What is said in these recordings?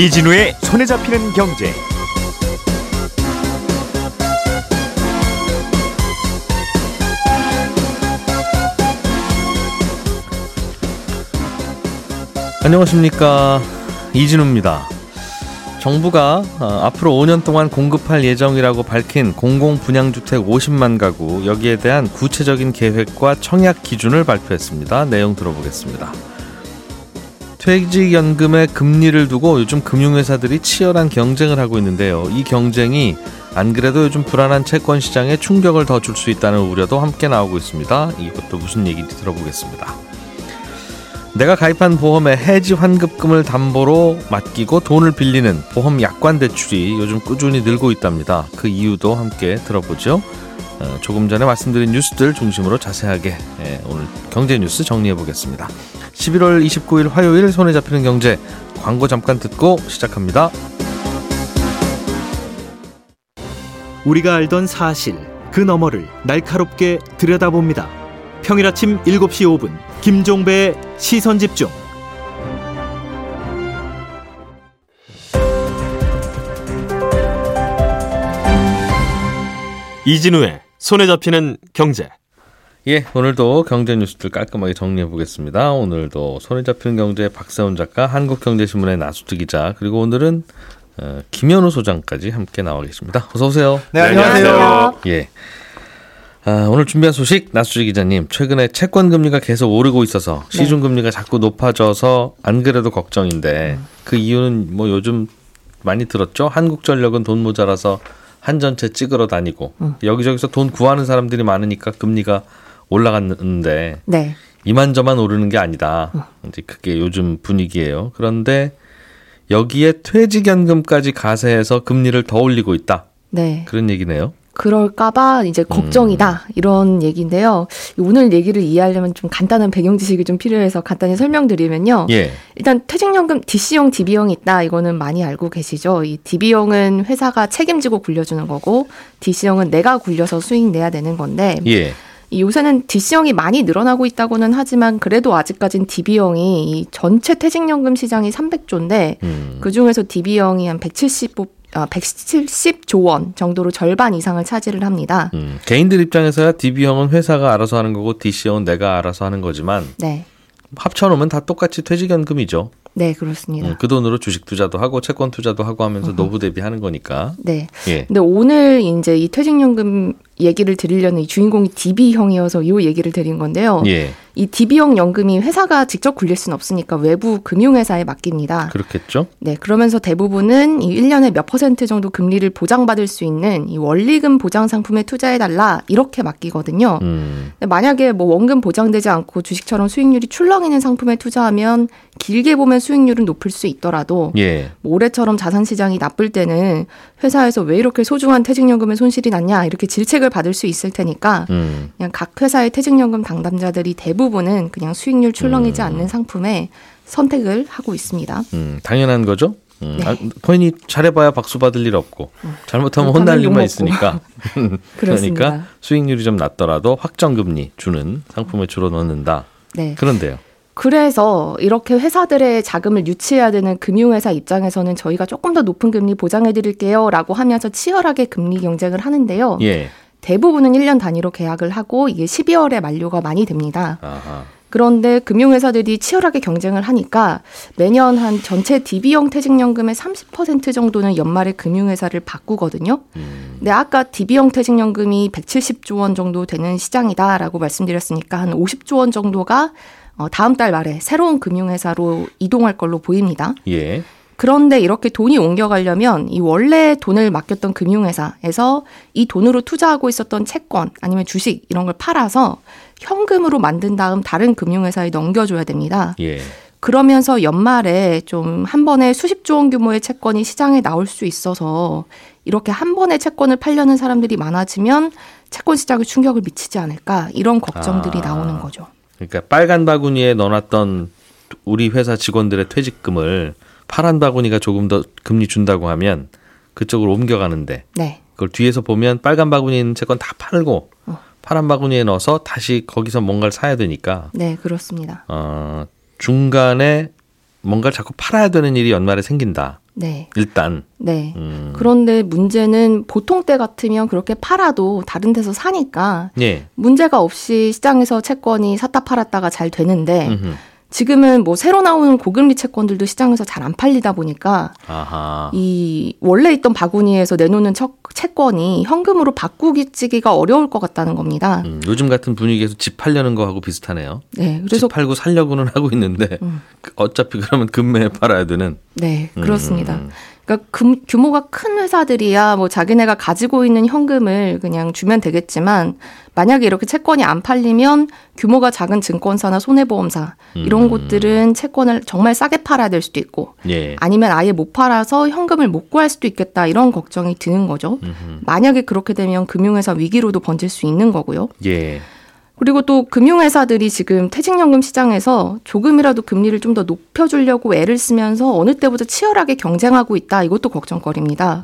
이진우의 손에 잡히는 경제. 안녕하십니까 이진우입니다. 정부가 어, 앞으로 5년 동안 공급할 예정이라고 밝힌 공공분양주택 50만 가구 여기에 대한 구체적인 계획과 청약 기준을 발표했습니다. 내용 들어보겠습니다. 퇴직연금의 금리를 두고 요즘 금융회사들이 치열한 경쟁을 하고 있는데요. 이 경쟁이 안 그래도 요즘 불안한 채권 시장에 충격을 더 줄 수 있다는 우려도 함께 나오고 있습니다. 이것도 무슨 얘기인지 들어보겠습니다. 내가 가입한 보험에 해지 환급금을 담보로 맡기고 돈을 빌리는 보험 약관 대출이 요즘 꾸준히 늘고 있답니다. 그 이유도 함께 들어보죠. 어, 조금 전에 말씀드린 뉴스들 중심으로 자세하게 예, 오늘 경제 뉴스 정리해 보겠습니다. 11월 29일 화요일 손에 잡히는 경제 광고 잠깐 듣고 시작합니다. 우리가 알던 사실 그 너머를 날카롭게 들여다봅니다. 평일 아침 7시 5분 김종배의 시선 집중. 이진우의 손에 잡히는 경제. 예, 오늘도 경제 뉴스들 깔끔하게 정리해 보겠습니다. 오늘도 손에 잡히는 경제 박세훈 작가, 한국경제신문의 나수트 기자, 그리고 오늘은 어, 김현우 소장까지 함께 나와 계십니다. 어서 오세요. 네, 안녕하세요. 예. 아, 오늘 준비한 소식 나수지 기자님 최근에 채권 금리가 계속 오르고 있어서 시중 금리가 자꾸 높아져서 안 그래도 걱정인데 그 이유는 뭐 요즘 많이 들었죠 한국전력은 돈 모자라서 한전채 찍으러 다니고 여기저기서 돈 구하는 사람들이 많으니까 금리가 올라갔는데 네. 이만저만 오르는 게 아니다 이제 그게 요즘 분위기예요 그런데 여기에 퇴직연금까지 가세해서 금리를 더 올리고 있다 네. 그런 얘기네요. 그럴까봐 이제 걱정이다. 이런 얘기인데요. 오늘 얘기를 이해하려면 좀 간단한 배경 지식이 좀 필요해서 간단히 설명드리면요. 예. 일단 퇴직연금 DC형, DB형이 있다. 이거는 많이 알고 계시죠. 이 DB형은 회사가 책임지고 굴려주는 거고 DC형은 내가 굴려서 수익 내야 되는 건데 예. 이 요새는 DC형이 많이 늘어나고 있다고는 하지만 그래도 아직까진 DB형이 이 전체 퇴직연금 시장이 300조인데 음. 그 중에서 DB형이 한 170, 아, 170조 원 정도로 절반 이상을 차지를 합니다. 음, 개인들 입장에서야 DB형은 회사가 알아서 하는 거고 DC형은 내가 알아서 하는 거지만 네. 합쳐놓으면 다 똑같이 퇴직연금이죠. 네, 그렇습니다. 음, 그 돈으로 주식 투자도 하고 채권 투자도 하고 하면서 노후 대비하는 거니까. 네. 예. 근데 오늘 이제 이 퇴직연금 얘기를 드리려는 이 주인공이 DB형이어서 이 얘기를 드린 건데요. 예. 이 DB형 연금이 회사가 직접 굴릴 수는 없으니까 외부 금융회사에 맡깁니다. 그렇겠죠. 네, 그러면서 대부분은 이 1년에 몇 퍼센트 정도 금리를 보장받을 수 있는 이 원리금 보장 상품에 투자해달라 이렇게 맡기거든요. 음, 만약에 뭐 원금 보장되지 않고 주식처럼 수익률이 출렁이는 상품에 투자하면 길게 보면 수익률은 높을 수 있더라도 예. 뭐 올해처럼 자산 시장이 나쁠 때는 회사에서 왜 이렇게 소중한 퇴직연금에 손실이 났냐 이렇게 질책을 받을 수 있을 테니까 음, 그냥 각 회사의 퇴직연금 당담자들이 대부분은 그냥 수익률 출렁이지 않는 상품에 선택을 하고 있습니다. 음, 당연한 거죠. 음, 네. 아, 본인이 잘해봐야 박수 받을 일 없고 잘못하면 그렇다면 혼날 일만. 있으니까. 그러니까 수익률이 좀 낮더라도 확정금리 주는 상품에 주로 넣는다. 네. 그런데요. 그래서 이렇게 회사들의 자금을 유치해야 되는 금융회사 입장에서는 저희가 조금 더 높은 금리 보장해 드릴게요 라고 하면서 치열하게 금리 경쟁을 하는데요. 예. 대부분은 1년 단위로 계약을 하고 이게 12월에 만료가 많이 됩니다. 아하. 그런데 금융회사들이 치열하게 경쟁을 하니까 매년 한 전체 DB형 퇴직연금의 30% 정도는 연말에 금융회사를 바꾸거든요. 음, 근데 아까 DB형 퇴직연금이 170조 원 정도 되는 시장이다라고 말씀드렸으니까 한 50조 원 정도가 어, 다음 달 말에 새로운 금융회사로 이동할 걸로 보입니다. 예. 그런데 이렇게 돈이 옮겨가려면 이 원래 돈을 맡겼던 금융회사에서 이 돈으로 투자하고 있었던 채권 아니면 주식 이런 걸 팔아서 현금으로 만든 다음 다른 금융회사에 넘겨줘야 됩니다. 예. 그러면서 연말에 좀 한 번에 수십조 원 규모의 채권이 시장에 나올 수 있어서 이렇게 한 번에 채권을 팔려는 사람들이 많아지면 채권 시장에 충격을 미치지 않을까 이런 걱정들이 아. 나오는 거죠. 그러니까 빨간 바구니에 넣어놨던 우리 회사 직원들의 퇴직금을 파란 바구니가 조금 더 금리 준다고 하면 그쪽으로 옮겨가는데 네. 그걸 뒤에서 보면 빨간 바구니에 있는 채권 다 팔고 파란 바구니에 넣어서 다시 거기서 뭔가를 사야 되니까 네, 그렇습니다. 어, 중간에 뭔가를 자꾸 팔아야 되는 일이 연말에 생긴다. 네. 일단. 네. 음. 그런데 문제는 보통 때 같으면 그렇게 팔아도 다른 데서 사니까 예. 문제가 없이 시장에서 채권이 샀다 팔았다가 잘 되는데 음흠. 지금은 뭐 새로 나오는 고금리 채권들도 시장에서 잘 안 팔리다 보니까 아하. 이 원래 있던 바구니에서 내놓는 척, 채권이 현금으로 바꾸기지기가 어려울 것 같다는 겁니다. 음, 요즘 같은 분위기에서 집 팔려는 거하고 비슷하네요. 네, 그래서 집 팔고 살려고는 하고 있는데 음. 어차피 그러면 금매에 팔아야 되는. 네 그렇습니다. 음. 그러니까 금, 규모가 큰 회사들이야 뭐 자기네가 가지고 있는 현금을 그냥 주면 되겠지만 만약에 이렇게 채권이 안 팔리면 규모가 작은 증권사나 손해보험사 이런 음. 곳들은 채권을 정말 싸게 팔아야 될 수도 있고 예. 아니면 아예 못 팔아서 현금을 못 구할 수도 있겠다 이런 걱정이 드는 거죠. 음흠. 만약에 그렇게 되면 금융회사 위기로도 번질 수 있는 거고요. 예. 그리고 또 금융회사들이 지금 퇴직연금 시장에서 조금이라도 금리를 좀 더 높여주려고 애를 쓰면서 어느 때보다 치열하게 경쟁하고 있다. 이것도 걱정거리입니다.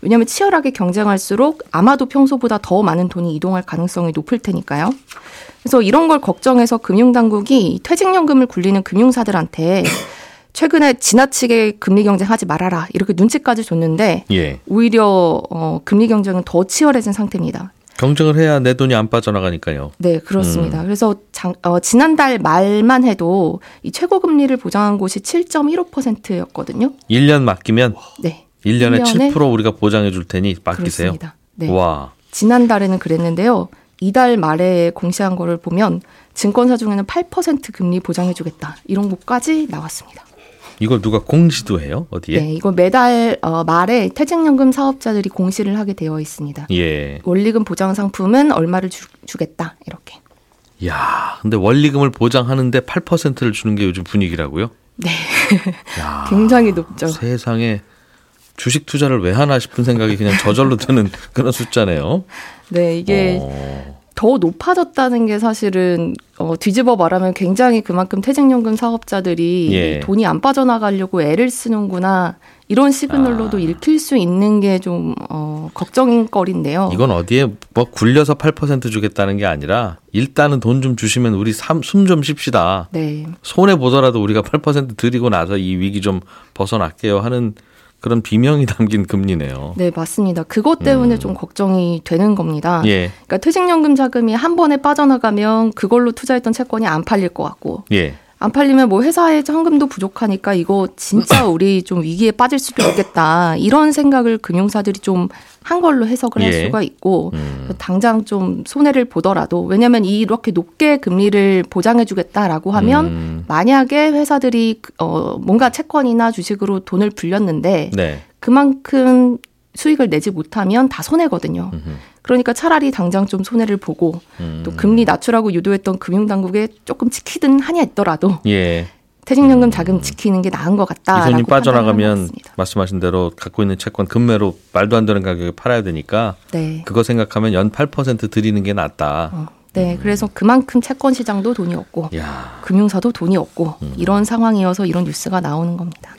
왜냐하면 치열하게 경쟁할수록 아마도 평소보다 더 많은 돈이 이동할 가능성이 높을 테니까요. 그래서 이런 걸 걱정해서 금융당국이 퇴직연금을 굴리는 금융사들한테 최근에 지나치게 금리 경쟁하지 말아라 이렇게 눈치까지 줬는데 예. 오히려 어, 금리 경쟁은 더 치열해진 상태입니다. 경쟁을 해야 내 돈이 안 빠져나가니까요. 네, 음. 그렇습니다. 그래서 장, 어, 지난달 말만 해도 이 최고 금리를 보장한 곳이 7.15%였거든요. 1년 맡기면 네. 1년에 1년에 7% 우리가 보장해 줄 테니 맡기세요. 그렇습니다. 네. 와. 지난달에는 그랬는데요. 이달 말에 공시한 거를 보면 증권사 중에는 8% 금리 보장해 주겠다. 이런 곳까지 나왔습니다. 이걸 누가 공시도 해요? 어디에? 네, 이거 매달 어, 말에 퇴직연금 사업자들이 공시를 하게 되어 있습니다. 예. 원리금 보장 상품은 얼마를 주, 주겠다. 이렇게. 야, 근데 원리금을 보장하는데 8%를 주는 게 요즘 분위기라고요? 네. 야, 굉장히 높죠. 세상에 주식 투자를 왜 하나 싶은 생각이 그냥 저절로 드는 그런 숫자네요. 네, 이게 어, 더 높아졌다는 게 사실은 어, 뒤집어 말하면 굉장히 그만큼 퇴직연금 사업자들이 예. 돈이 안 빠져나가려고 애를 쓰는구나 이런 시그널로도 아. 읽힐 수 있는 게 좀 어, 걱정거리인데요. 이건 어디에 뭐 굴려서 8% 주겠다는 게 아니라 일단은 돈 좀 주시면 우리 숨 좀 쉽시다. 네, 손해 보더라도 우리가 8% 드리고 나서 이 위기 좀 벗어날게요 하는 그런 비명이 담긴 금리네요. 네 맞습니다. 그것 때문에 좀 걱정이 되는 겁니다. 음. 예, 그러니까 퇴직연금 자금이 한 번에 빠져나가면 그걸로 투자했던 채권이 안 팔릴 것 같고 예. 안 팔리면 뭐 회사의 현금도 부족하니까 이거 진짜 우리 좀 위기에 빠질 수도 있겠다. 이런 생각을 금융사들이 좀 한 걸로 해석을 할 예. 수가 있고 음. 당장 좀 손해를 보더라도 왜냐하면 이렇게 높게 금리를 보장해 주겠다라고 하면 음, 만약에 회사들이 어 뭔가 채권이나 주식으로 돈을 불렸는데 네. 그만큼 수익을 내지 못하면 다 손해거든요. 음흠. 그러니까 차라리 당장 좀 손해를 보고 음. 또 금리 낮추라고 유도했던 금융당국에 조금 지키든 하냐 있더라도 예. 퇴직연금 자금 지키는 게 나은 것 같다. 이 돈이 빠져나가면 말씀하신 대로 갖고 있는 채권 금매로 말도 안 되는 가격에 팔아야 되니까 네. 그거 생각하면 연 8% 드리는 게 낫다. 어, 네. 그래서 그만큼 채권 시장도 돈이 없고 야, 금융사도 돈이 없고 음. 이런 상황이어서 이런 뉴스가 나오는 겁니다.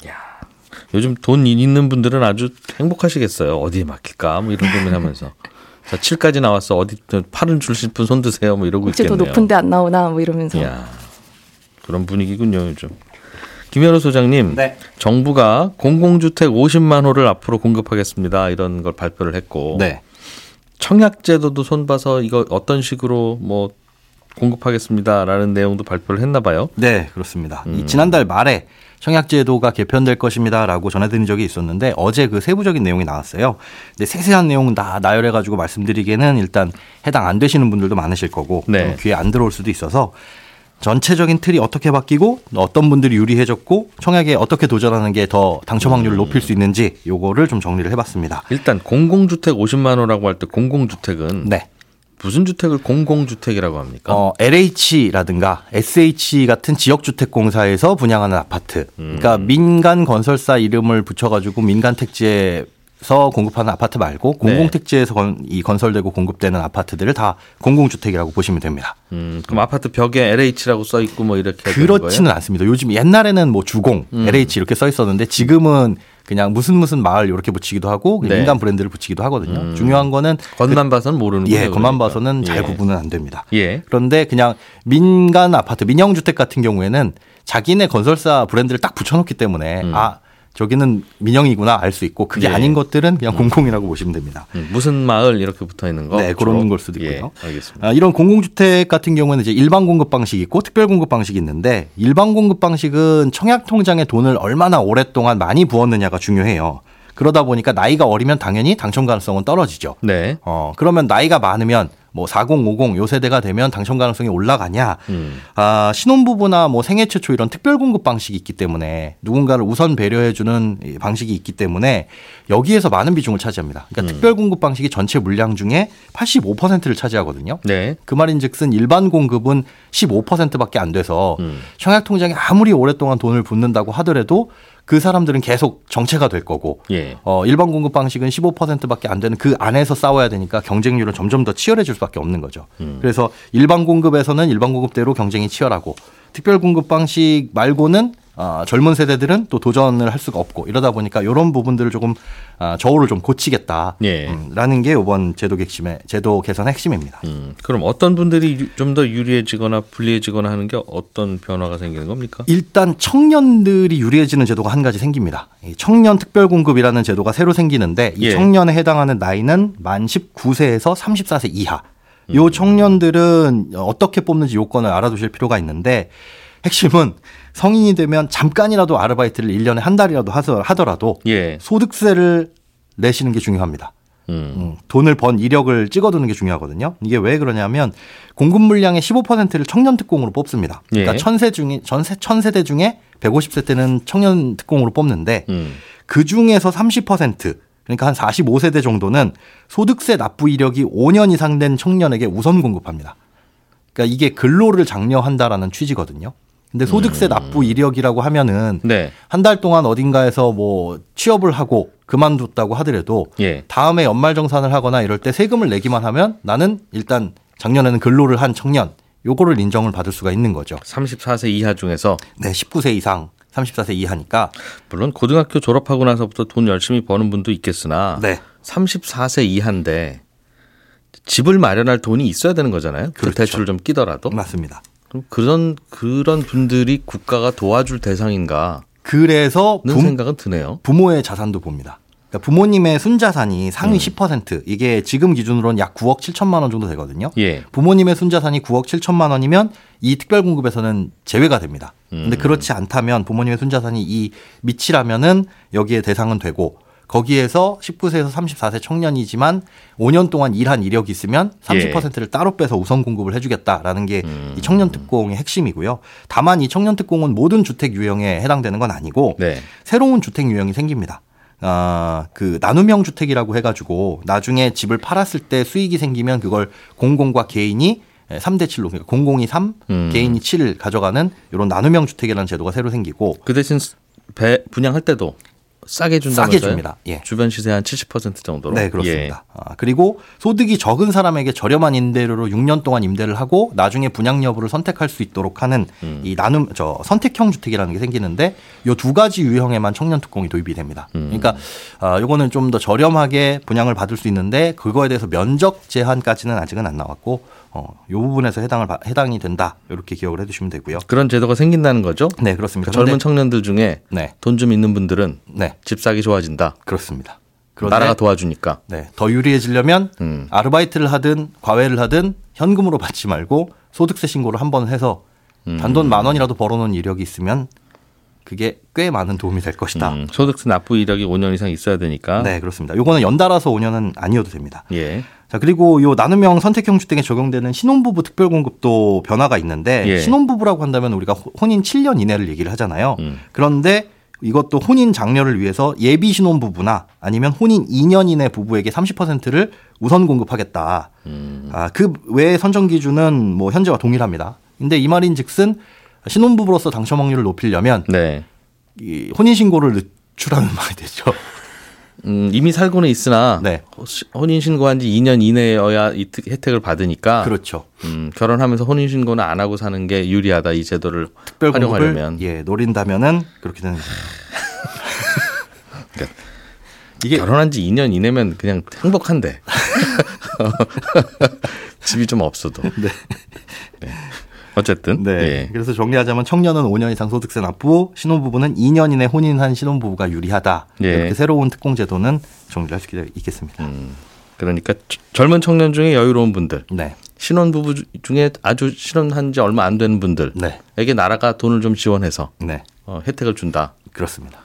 요즘 돈 있는 분들은 아주 행복하시겠어요. 어디에 맡길까? 뭐 이런 고민하면서. 자, 7까지 나왔어. 어디 8은 줄 싶은 손 드세요. 뭐 이러고 혹시 더 있겠네요. 높은데 안 나오나 뭐 이러면서. 야, 그런 분위기군요, 요즘. 김현우 소장님, 네. 정부가 공공주택 50만 호를 앞으로 공급하겠습니다. 이런 걸 발표를 했고, 네. 청약제도도 손봐서 이거 어떤 식으로 뭐 공급하겠습니다라는 내용도 발표를 했나 봐요. 네, 그렇습니다. 음. 이 지난달 말에 청약제도가 개편될 것입니다라고 전해드린 적이 있었는데 어제 그 세부적인 내용이 나왔어요. 근데 세세한 내용은 다 나열해가지고 말씀드리기에는 일단 해당 안 되시는 분들도 많으실 거고 네. 또 귀에 안 들어올 수도 있어서 전체적인 틀이 어떻게 바뀌고 어떤 분들이 유리해졌고 청약에 어떻게 도전하는 게 더 당첨 확률을 높일 수 있는지 요거를 좀 정리를 해봤습니다. 일단 공공주택 50만 호라고 할 때 공공주택은 네. 무슨 주택을 공공주택이라고 합니까? 어, LH라든가 SH 같은 지역주택공사에서 분양하는 아파트. 그러니까 음. 민간 건설사 이름을 붙여가지고 민간 택지에 서 공급하는 아파트 말고 네. 공공택지에서 건, 이 건설되고 공급되는 아파트들을 다 공공주택이라고 보시면 됩니다. 음, 그럼 아파트 벽에 LH라고 써 있고 뭐 이렇게 그렇지는? 않습니다. 요즘 옛날에는 뭐 주공, 음. LH 이렇게 써 있었는데 지금은 그냥 무슨 무슨 마을 이렇게 붙이기도 하고 네. 민간 브랜드를 붙이기도 하거든요. 음. 중요한 거는 겉만 봐서는 모르는 예, 거예요. 겉만 그러니까. 봐서는 잘 예. 구분은 안 됩니다. 예. 그런데 그냥 민간 아파트, 민영 주택 같은 경우에는 자기네 건설사 브랜드를 딱 붙여놓기 때문에 음. 아 저기는 민영이구나 알 수 있고 그게 예. 아닌 것들은 그냥 공공이라고 보시면 됩니다. 음, 무슨 마을 이렇게 붙어 있는 거? 네, 그런 걸 수도 예, 있고요. 알겠습니다. 아, 이런 공공주택 같은 경우에는 이제 일반 공급 방식이 있고 특별 공급 방식이 있는데 일반 공급 방식은 청약 통장에 돈을 얼마나 오랫동안 많이 부었느냐가 중요해요. 그러다 보니까 나이가 어리면 당연히 당첨 가능성은 떨어지죠. 네. 어, 그러면 나이가 많으면 뭐 40, 50, 요 세대가 되면 당첨 가능성이 올라가냐? 음. 아, 신혼부부나 뭐 생애 최초 이런 특별 공급 방식이 있기 때문에 누군가를 우선 배려해 주는 이 방식이 있기 때문에 여기에서 많은 비중을 차지합니다. 그러니까 음. 특별 공급 방식이 전체 물량 중에 85%를 차지하거든요. 네. 그 말인즉슨 일반 공급은 15%밖에 안 돼서 음. 청약 통장에 아무리 오랫동안 돈을 붓는다고 하더라도 그 사람들은 계속 정체가 될 거고 예. 어, 일반 공급 방식은 15%밖에 안 되는 그 안에서 싸워야 되니까 경쟁률은 점점 더 치열해질 수밖에 없는 거죠. 음. 그래서 일반 공급에서는 일반 공급대로 경쟁이 치열하고 특별 공급 방식 말고는 아, 젊은 세대들은 또 도전을 할 수가 없고 이러다 보니까 이런 부분들을 조금 아, 저울을 좀 고치겠다. 예. 음, 라는 게 이번 제도 핵심의 제도 개선 핵심입니다. 음, 그럼 어떤 분들이 좀 더 유리해지거나 불리해지거나 하는 게 어떤 변화가 생기는 겁니까? 일단 청년들이 유리해지는 제도가 한 가지 생깁니다. 이 청년 특별 공급이라는 제도가 새로 생기는데 이 예. 청년에 해당하는 나이는 만 19세에서 34세 이하. 요 음. 청년들은 어떻게 뽑는지 요건을 알아두실 필요가 있는데 핵심은 성인이 되면 잠깐이라도 아르바이트를 1년에 한 달이라도 하더라도 예. 소득세를 내시는 게 중요합니다. 음. 음, 돈을 번 이력을 찍어두는 게 중요하거든요. 이게 왜 그러냐면 공급 물량의 15%를 청년 특공으로 뽑습니다. 그러니까 예. 천세 중에 전세 천세대 중에 150세 때는 청년 특공으로 뽑는데 음. 그 중에서 30% 그러니까 한 45세대 정도는 소득세 납부 이력이 5년 이상 된 청년에게 우선 공급합니다. 그러니까 이게 근로를 장려한다라는 취지거든요. 근데 소득세 납부 이력이라고 하면은 네. 한달 동안 어딘가에서 뭐 취업을 하고 그만뒀다고 하더라도 예. 다음에 연말 정산을 하거나 이럴 때 세금을 내기만 하면 나는 일단 작년에는 근로를 한 청년 요거를 인정을 받을 수가 있는 거죠. 34세 이하 중에서 네, 19세 이상 34세 이하니까 물론 고등학교 졸업하고 나서부터 돈 열심히 버는 분도 있겠으나 네. 34세 이하인데 집을 마련할 돈이 있어야 되는 거잖아요. 그 그렇죠. 대출을 좀 끼더라도. 맞습니다. 그럼 그런 그런 분들이 국가가 도와줄 대상인가는 그래서 부, 생각은 드네요. 부모의 자산도 봅니다. 그러니까 부모님의 순자산이 상위 음. 10% 이게 지금 기준으로는 약 9억 7천만 원 정도 되거든요. 예. 부모님의 순자산이 9억 7천만 원이면 이 특별공급에서는 제외가 됩니다. 근데 음. 그렇지 않다면 부모님의 순자산이 이 밑이라면은 여기에 대상은 되고 거기에서 19세에서 34세 청년이지만 5년 동안 일한 이력이 있으면 30%를 따로 빼서 우선 공급을 해주겠다라는 게이 음. 청년 특공의 핵심이고요. 다만 이 청년 특공은 모든 주택 유형에 해당되는 건 아니고 네. 새로운 주택 유형이 생깁니다. 아, 그 나눔형 주택이라고 해가지고 나중에 집을 팔았을 때 수익이 생기면 그걸 공공과 개인이 3대 7로 그러니까 공공이 3, 음. 개인이 7을 가져가는 이런 나눔형 주택이라는 제도가 새로 생기고 그 대신 배 분양할 때도 싸게 준다면서요? 싸게 줍니다. 예. 주변 시세 한 70% 정도로. 네, 그렇습니다. 아, 그리고 소득이 적은 사람에게 저렴한 임대료로 6년 동안 임대를 하고 나중에 분양 여부를 선택할 수 있도록 하는 음. 이 나눔 저 선택형 주택이라는 게 생기는데 요 두 가지 유형에만 청년 특공이 도입이 됩니다. 음. 그러니까 아, 요거는 좀 더 저렴하게 분양을 받을 수 있는데 그거에 대해서 면적 제한까지는 아직은 안 나왔고 어, 요 부분에서 해당을 받- 해당이 된다. 이렇게 기억을 해 주시면 되고요. 예. 그런 제도가 생긴다는 거죠. 네, 그렇습니다. 젊은 근데- 청년들 중에 네. 돈좀 있는 분들은 네, 집 사기 좋아진다. 그렇습니다. 나라가 도와주니까. 네, 더 유리해지려면 음. 아르바이트를 하든 과외를 하든 현금으로 받지 말고 소득세 신고를 한 번 해서 음. 단돈 만 원이라도 벌어놓은 이력이 있으면 그게 꽤 많은 도움이 될 것이다. 음, 소득세 납부 이력이 5년 이상 있어야 되니까. 네, 그렇습니다. 요거는 연달아서 5년은 아니어도 됩니다. 예. 자, 그리고 요 나눔형 선택형 주택에 적용되는 신혼부부 특별공급도 변화가 있는데 예. 신혼부부라고 한다면 우리가 호- 혼인 7년 이내를 얘기를 하잖아요. 음. 그런데 이것도 혼인 장려를 위해서 예비 신혼부부나 아니면 혼인 2년 이내 부부에게 30%를 우선 공급하겠다. 음. 아, 그 외의 선정 기준은 뭐 현재와 동일합니다. 근데 이 말인 즉슨 신혼부부로서 당첨 확률을 높이려면 네. 이 혼인 신고를 늦추라는 말이 되죠. 음, 이미 살고는 있으나 네. 혼인 신고한 지 2년 이내여야 이 특- 혜택을 받으니까 그렇죠. 음, 결혼하면서 혼인 신고는 안 하고 사는 게 유리하다 이 제도를 활용하려면 예 노린다면은 그렇게 되는 거죠. 이게 결혼한 지 2년 이내면 그냥 행복한데 집이 좀 없어도 네. 어쨌든 네. 예. 그래서 정리하자면 청년은 5년 이상 소득세 납부, 신혼부부는 2년 이내 혼인한 신혼부부가 유리하다. 예. 이렇게 새로운 특공 제도는 정리를 할수 있겠습니다. 그러니까 저- 젊은 청년 중에 여유로운 분들, 네. 신혼부부 주- 중에 아주 신혼한 지 얼마 안 되는 분들에게 네. 나라가 돈을 좀 지원해서 네. 어, 혜택을 준다. 그렇습니다.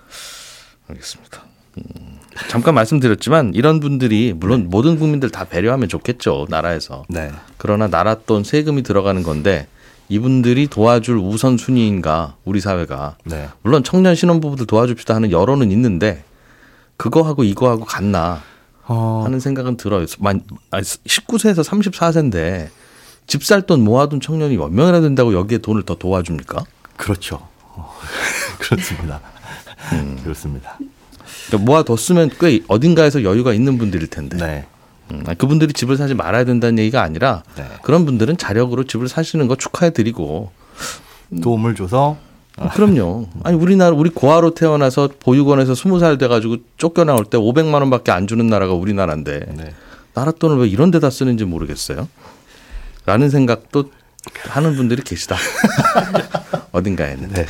알겠습니다. 음, 잠깐 말씀드렸지만 이런 분들이 물론 모든 국민들 다 배려하면 좋겠죠 나라에서. 네. 그러나 나라 돈 세금이 들어가는 건데 이분들이 도와줄 우선 순위인가 우리 사회가 네. 물론 청년 신혼부부들 도와줍시다 하는 여론은 있는데 그거하고 이거하고 같나 어, 하는 생각은 들어요. 만 19세에서 34세인데 집 살 돈 모아둔 청년이 몇 명이나 된다고 여기에 돈을 더 도와줍니까? 그렇죠. 어, 그렇습니다. 음. 그렇습니다. 그러니까 모아뒀으면 꽤 어딘가에서 여유가 있는 분들일 텐데 네. 음, 그분들이 집을 사지 말아야 된다는 얘기가 아니라 네. 그런 분들은 자력으로 집을 사시는 거 축하해드리고 도움을 줘서 그럼요. 아니 우리나라 우리 고아로 태어나서 보육원에서 스무 살 돼가지고 쫓겨나올 때 500만 원밖에 안 주는 나라가 우리나라인데 네. 나라 돈을 왜 이런 데다 쓰는지 모르겠어요. 라는 생각도 하는 분들이 계시다. 어딘가에는. 네.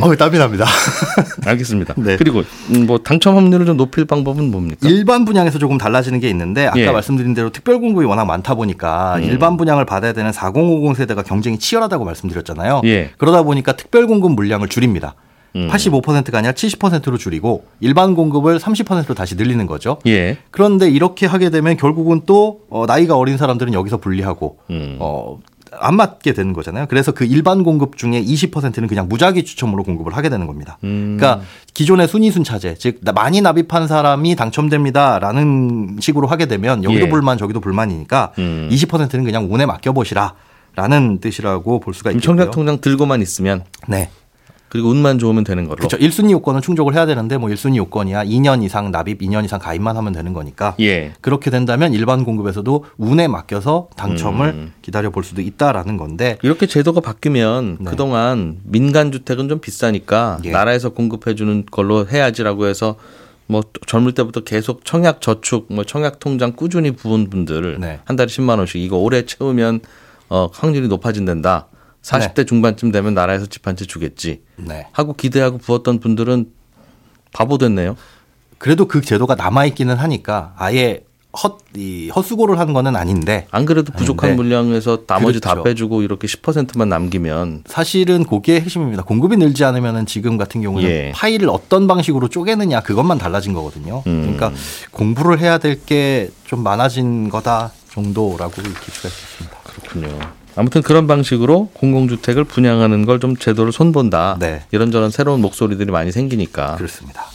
어, 땀이 납니다. 알겠습니다. 네. 그리고 음, 뭐 당첨 확률을 좀 높일 방법은 뭡니까? 일반 분양에서 조금 달라지는 게 있는데 아까 예. 말씀드린 대로 특별 공급이 워낙 많다 보니까 음. 일반 분양을 받아야 되는 4050 세대가 경쟁이 치열하다고 말씀드렸잖아요. 예. 그러다 보니까 특별 공급 물량을 줄입니다. 음. 85%가 아니라 70%로 줄이고 일반 공급을 30%로 다시 늘리는 거죠. 예. 그런데 이렇게 하게 되면 결국은 또 어, 나이가 어린 사람들은 여기서 분리하고 음. 어, 안 맞게 되는 거잖아요. 그래서 그 일반 공급 중에 20%는 그냥 무작위 추첨으로 공급을 하게 되는 겁니다. 음. 그러니까 기존의 순위 순차제, 즉 나- 많이 납입한 사람이 당첨됩니다라는 식으로 하게 되면 여기도 예. 불만 저기도 불만이니까 음. 20%는 그냥 운에 맡겨 보시라 라는 뜻이라고 볼 수가 그럼 있겠고요. 청약통장 들고만 있으면 네. 그리고 운만 좋으면 되는 걸로. 그렇죠. 1순위 요건은 충족을 해야 되는데 뭐 1순위 요건이야 2년 이상 납입, 2년 이상 가입만 하면 되는 거니까 예. 그렇게 된다면 일반 공급에서도 운에 맡겨서 당첨을 음. 기다려 볼 수도 있다라는 건데 이렇게 제도가 바뀌면 네. 그동안 민간 주택은 좀 비싸니까 예. 나라에서 공급해 주는 걸로 해야지라고 해서 뭐 젊을 때부터 계속 청약 저축 뭐 청약 통장 꾸준히 부은 분들 네. 한 달에 10만 원씩 이거 오래 채우면 어 확률이 높아진단다. 40대 중반쯤 되면 나라에서 집 한 채 주겠지. 네. 하고 기대하고 부었던 분들은 바보 됐네요. 그래도 그 제도가 남아 있기는 하니까 아예 헛, 이 헛수고를 한 거는 아닌데 안 그래도 부족한 아닌데. 물량에서 나머지 다 그렇죠. 빼주고 이렇게 10%만 남기면 사실은 그게 핵심입니다. 공급이 늘지 않으면은 지금 같은 경우는 예. 파일을 어떤 방식으로 쪼개느냐 그것만 달라진 거거든요. 음. 그러니까 공부를 해야 될 게 좀 많아진 거다 정도라고 익힐 수가 있겠습니다. 그렇군요. 아무튼 그런 방식으로 공공주택을 분양하는 걸 좀 제도를 손본다. 네. 이런저런 새로운 목소리들이 많이 생기니까 그렇습니다.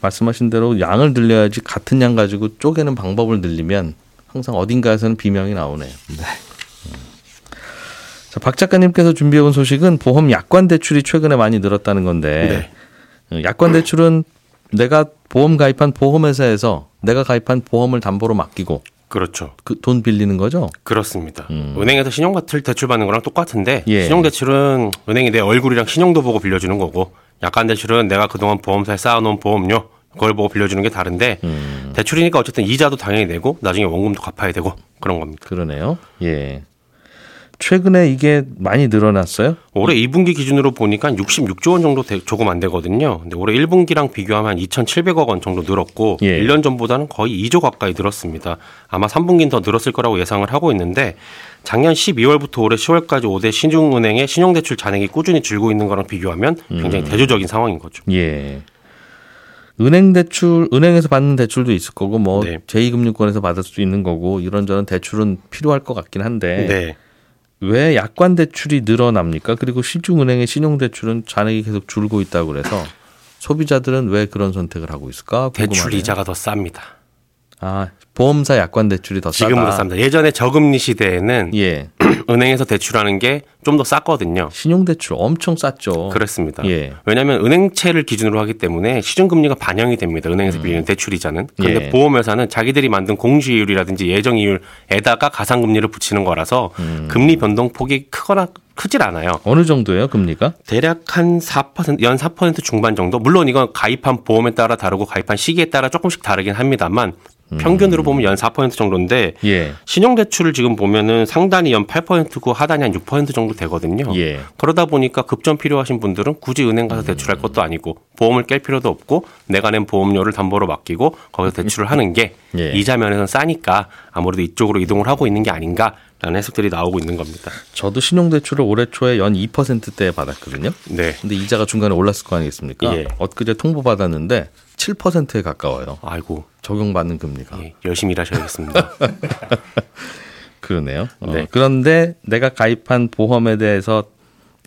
말씀하신 대로 양을 늘려야지 같은 양 가지고 쪼개는 방법을 늘리면 항상 어딘가에서는 비명이 나오네요. 네. 자, 박 작가님께서 준비해온 소식은 보험 약관 대출이 최근에 많이 늘었다는 건데 어, 약관 대출은 내가 보험 가입한 보험회사에서 내가 가입한 보험을 담보로 맡기고 그렇죠. 그 돈 빌리는 거죠. 그렇습니다. 음. 은행에서 신용카드 대출 받는 거랑 똑같은데 예. 신용대출은 은행이 내 얼굴이랑 신용도 보고 빌려주는 거고 약관 대출은 내가 그동안 보험사에 쌓아놓은 보험료 그걸 보고 빌려주는 게 다른데 음. 대출이니까 어쨌든 이자도 당연히 내고 나중에 원금도 갚아야 되고 그런 겁니다. 그러네요. 예. 최근에 이게 많이 늘어났어요? 올해 2분기 기준으로 보니까 66조 원 정도 되- 조금 안 되거든요. 근데 올해 1분기랑 비교하면 한 2,700억 원 정도 늘었고 예. 1년 전보다는 거의 2조 가까이 늘었습니다. 아마 3분기는 더 늘었을 거라고 예상을 하고 있는데 작년 12월부터 올해 10월까지 5대 신중은행의 신용대출 잔액이 꾸준히 줄고 있는 거랑 비교하면 굉장히 대조적인 상황인 거죠. 예. 은행 대출, 은행에서 받는 대출도 있을 거고, 뭐, 네. 제2금융권에서 받을 수도 있는 거고, 이런저런 대출은 필요할 것 같긴 한데, 네. 왜 약관 대출이 늘어납니까? 그리고 시중은행의 신용 대출은 잔액이 계속 줄고 있다고 그래서, 소비자들은 왜 그런 선택을 하고 있을까? 대출 궁금하네요. 이자가 더 쌉니다. 아, 보험사 약관 대출이 더 싸다. 지금으로 쌉니다. 예전에 저금리 시대에는 예. 은행에서 대출하는 게 좀 더 쌌거든요. 신용대출 엄청 쌌죠. 그렇습니다. 예. 왜냐하면 은행채를 기준으로 하기 때문에 시중금리가 반영이 됩니다. 은행에서 빌리는 대출이자는. 그런데 음. 예. 보험회사는 보험회사는 자기들이 만든 공시이율이라든지 예정이율에다가 가상금리를 붙이는 거라서 음. 금리 변동폭이 크거나 크질 않아요. 어느 정도예요, 금리가? 대략 한 4%, 연 4% 중반 정도. 물론 이건 가입한 보험에 따라 다르고 가입한 시기에 따라 조금씩 다르긴 합니다만 평균으로 보면 연 4% 정도인데 예. 신용 대출을 지금 보면은 상단이 연 8%고 하단이 한 6% 정도 되거든요. 예. 그러다 보니까 급전 필요하신 분들은 굳이 은행 가서 대출할 것도 아니고 보험을 깰 필요도 없고 내가 낸 보험료를 담보로 맡기고 거기서 대출을 하는 게 예. 이자 면에서는 싸니까 아무래도 이쪽으로 이동을 하고 있는 게 아닌가 라는 해석들이 나오고 있는 겁니다. 저도 신용대출을 올해 초에 연 2%대에 받았거든요. 네. 근데 이자가 중간에 올랐을 거 아니겠습니까? 예. 엊그제 통보 받았는데 7%에 가까워요. 아이고 적용받는 금리가. 예, 열심히 일하셔야겠습니다. 그러네요. 어, 네. 그런데 내가 가입한 보험에 대해서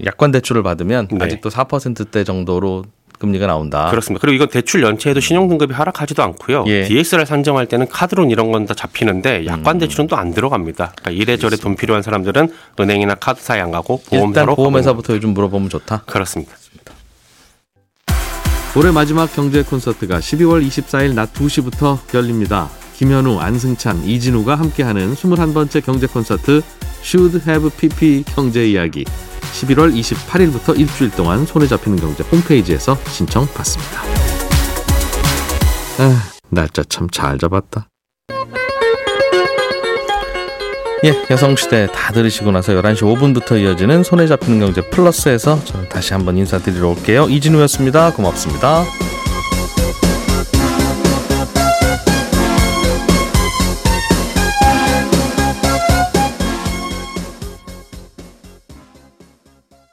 약관 대출을 받으면 네. 아직도 4%대 정도로 금리가 나온다. 그렇습니다. 그리고 이건 대출 연체에도 신용 등급이 하락하지도 않고요. 예. DSR 산정할 때는 카드론 이런 건 다 잡히는데 약관 대출은 또 안 들어갑니다. 그러니까 이래저래 돈 필요한 사람들은 은행이나 카드사에 안 가고 일단 보험사로 보험회사부터 요즘 물어보면 좋다. 그렇습니다. 올해 마지막 경제 콘서트가 12월 24일 낮 2시부터 열립니다. 김현우, 안승찬, 이진우가 함께하는 21번째 경제 콘서트 Should Have PP 경제 이야기 11월 28일부터 일주일 동안 손에 잡히는 경제 홈페이지에서 신청 받습니다. 아, 날짜 참 잘 잡았다. 예, 여성시대 다 들으시고 나서 11시 5분부터 이어지는 손에 잡히는 경제 플러스에서 저는 다시 한번 인사드리러 올게요. 이진우였습니다. 고맙습니다.